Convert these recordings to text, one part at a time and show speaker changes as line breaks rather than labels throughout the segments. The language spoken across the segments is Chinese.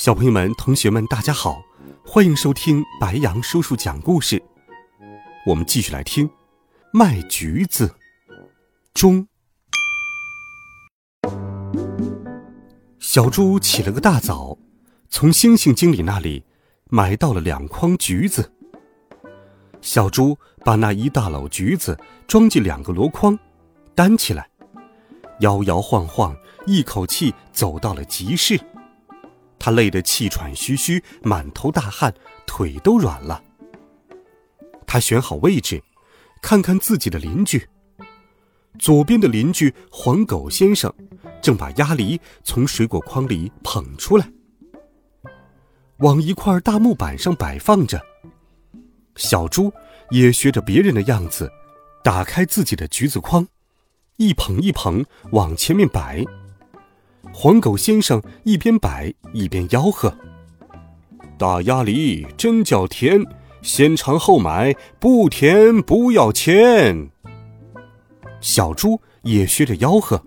小朋友们、同学们，大家好，欢迎收听白杨叔叔讲故事。我们继续来听《卖橘子》中。小猪起了个大早，从星星经理那里买到了两筐橘子。小猪把那一大篓橘子装进两个箩筐，担起来，摇摇晃晃，一口气走到了集市。他累得气喘吁吁，满头大汗，腿都软了。他选好位置，看看自己的邻居。左边的邻居黄狗先生正把鸭梨从水果筐里捧出来，往一块大木板上摆放着。小猪也学着别人的样子，打开自己的橘子筐，一捧一捧往前面摆。黄狗先生一边摆一边吆喝：“大鸭梨真叫甜，先尝后买，不甜不要钱。”小猪也学着吆喝：“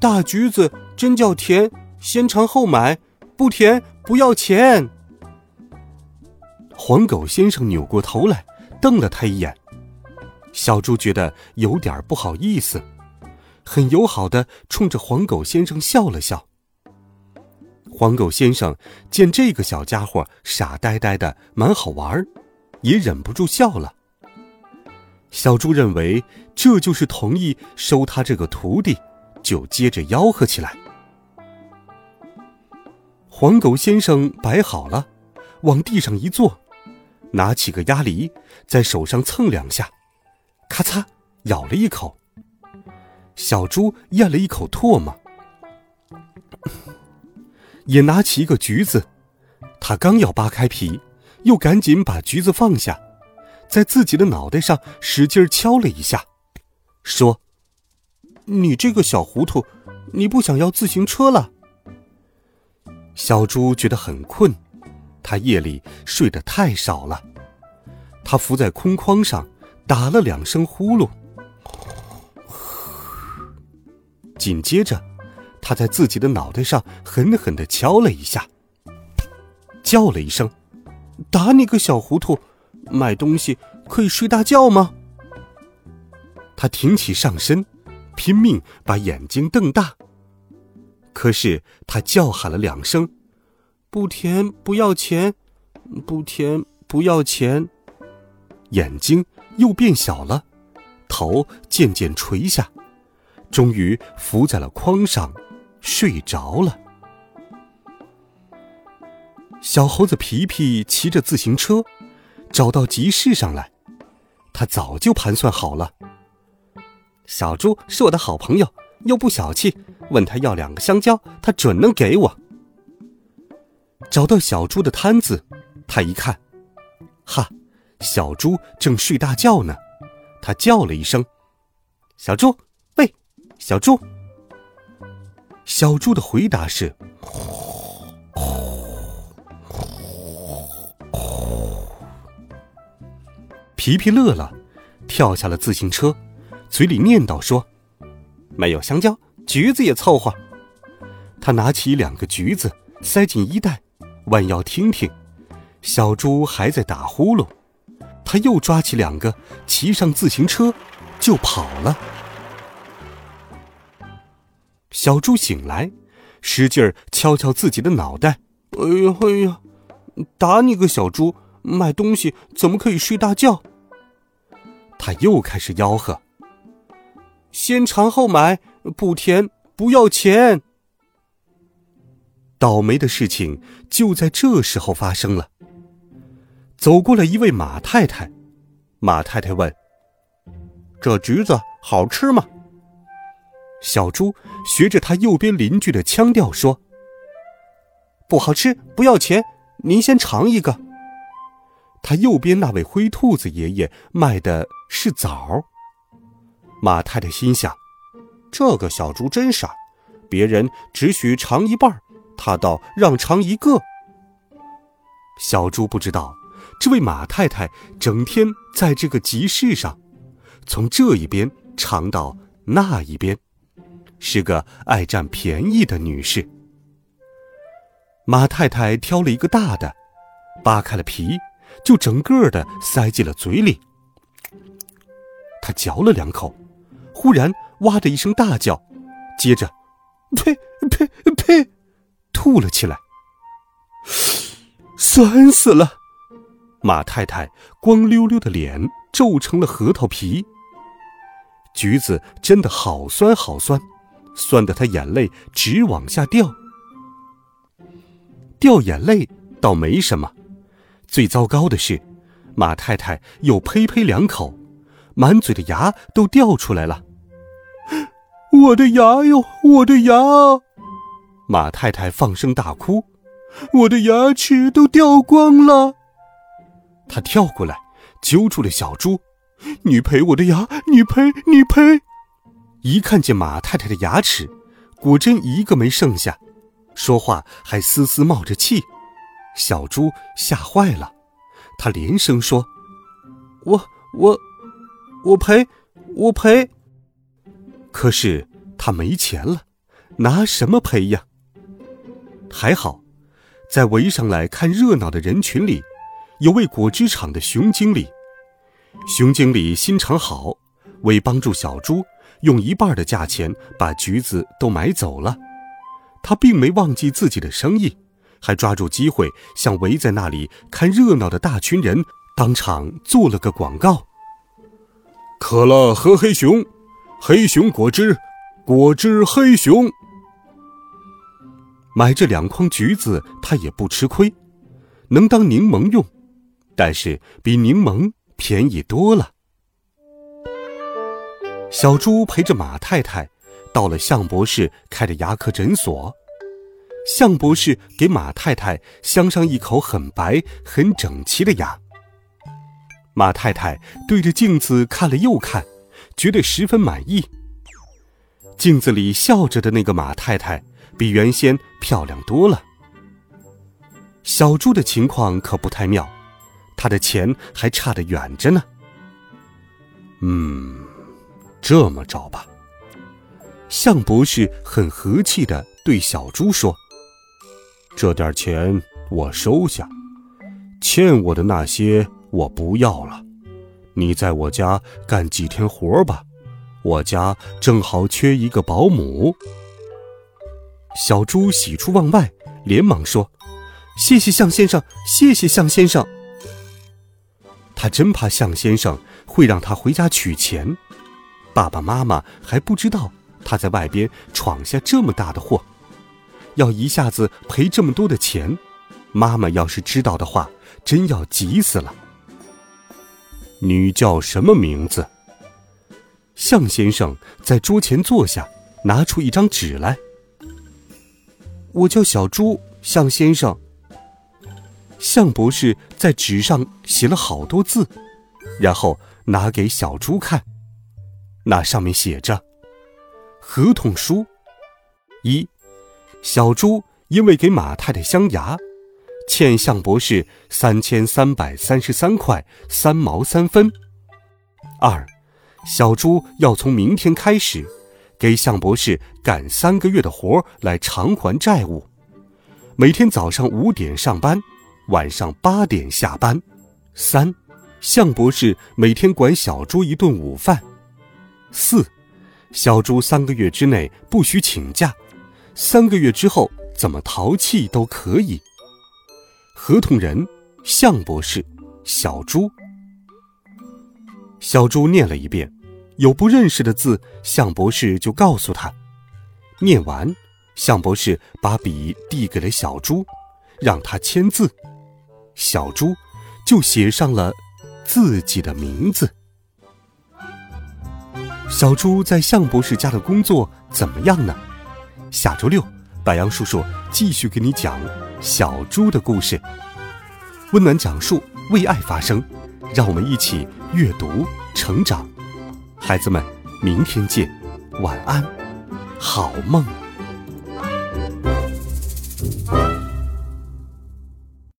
大橘子真叫甜，先尝后买，不甜不要钱。”黄狗先生扭过头来瞪了他一眼，小猪觉得有点不好意思。很友好的冲着黄狗先生笑了笑。黄狗先生见这个小家伙傻呆呆的，蛮好玩也忍不住笑了。小猪认为这就是同意收他这个徒弟，就接着吆喝起来。黄狗先生摆好了，往地上一坐，拿起个鸭梨，在手上蹭两下，咔嚓咬了一口。小猪咽了一口唾沫，也拿起一个橘子，他刚要扒开皮，又赶紧把橘子放下，在自己的脑袋上使劲敲了一下，说：“你这个小糊涂，你不想要自行车了？”小猪觉得很困，他夜里睡得太少了，他伏在空筐上，打了两声呼噜。紧接着，他在自己的脑袋上狠狠的敲了一下，叫了一声：“打你个小糊涂！买东西可以睡大觉吗？”他挺起上身，拼命把眼睛瞪大。可是他叫喊了两声：“不甜不要钱，不甜不要钱。”眼睛又变小了，头渐渐垂下。终于伏在了筐上，睡着了。小猴子皮皮骑着自行车，找到集市上来。他早就盘算好了。小猪是我的好朋友，又不小气，问他要两个香蕉，他准能给我。找到小猪的摊子，他一看，哈，小猪正睡大觉呢。他叫了一声：“小猪。”小猪，小猪的回答是：“皮皮乐了，跳下了自行车，嘴里念叨说：‘没有香蕉，橘子也凑合。’他拿起两个橘子，塞进衣袋，弯腰听听，小猪还在打呼噜。他又抓起两个，骑上自行车，就跑了。”小猪醒来，使劲儿敲敲自己的脑袋。哎呀哎呀！打你个小猪！买东西怎么可以睡大觉？他又开始吆喝：“先尝后买，不甜不要钱。”倒霉的事情就在这时候发生了。走过来一位马太太，马太太问：“这橘子好吃吗？”小猪学着他右边邻居的腔调说：“不好吃，不要钱，您先尝一个。他右边那位灰兔子爷爷卖的是枣。马太太心想：这个小猪真傻，别人只许尝一半，他倒让尝一个。小猪不知道，这位马太太整天在这个集市上，从这一边尝到那一边，是个爱占便宜的女士。马太太挑了一个大的，扒开了皮。就整个的塞进了嘴里。他嚼了两口，忽然哇的一声大叫，接着，呸呸呸，吐了起来。酸死了！马太太光溜溜的脸皱成了核桃皮。橘子真的好酸好酸，酸得他眼泪直往下掉。掉眼泪倒没什么。最糟糕的是，马太太又呸呸两口，满嘴的牙都掉出来了。我的牙哟，我的牙！马太太放声大哭，我的牙齿都掉光了。他跳过来，揪住了小猪：“你赔我的牙，你赔，你赔！”一看见马太太的牙齿，果真一个没剩下，说话还丝丝冒着气。小猪吓坏了，他连声说：“我我我赔我赔。”可是他没钱了，拿什么赔呀？还好，在围上来看热闹的人群里，有位果汁厂的熊经理。熊经理心肠好，为帮助小猪，用一半的价钱把橘子都买走了。他并没忘记自己的生意。还抓住机会向围在那里看热闹的大群人当场做了个广告：可乐喝黑熊，黑熊果汁，果汁黑熊。买这两筐橘子，他也不吃亏，能当柠檬用，但是比柠檬便宜多了。小猪陪着马太太到了向博士开的牙科诊所。向博士给马太太镶上一口很白、很整齐的牙。马太太对着镜子看了又看，觉得十分满意。镜子里笑着的那个马太太，比原先漂亮多了。小猪的情况可不太妙，他的钱还差得远着呢。嗯，这么着吧。向博士很和气的对小猪说。这点钱我收下，欠我的那些我不要了。你在我家干几天活吧，我家正好缺一个保姆。小猪喜出望外，连忙说：“谢谢向先生，谢谢向先生。”他真怕向先生会让他回家取钱，爸爸妈妈还不知道他在外边闯下这么大的祸。要一下子赔这么多的钱，妈妈要是知道的话，真要急死了。你叫什么名字？向先生在桌前坐下，拿出一张纸来。我叫小猪，向先生。向博士在纸上写了好多字，然后拿给小猪看。那上面写着：合同书一。小猪因为给马太太镶牙，欠向博士三千三百三十三块三毛三分。二，小猪要从明天开始，给向博士干三个月的活来偿还债务。每天早上五点上班，晚上八点下班。三，向博士每天管小猪一顿午饭。四，小猪三个月之内不许请假。三个月之后，怎么淘气都可以。合同人向博士，小猪。小猪念了一遍，有不认识的字，向博士就告诉他。念完，向博士把笔递给了小猪，让他签字。小猪就写上了自己的名字。小猪在向博士家的工作怎么样呢？下周六，白杨叔叔继续给你讲小猪的故事，温暖讲述，为爱发声，让我们一起阅读成长。孩子们，明天见，晚安，好梦。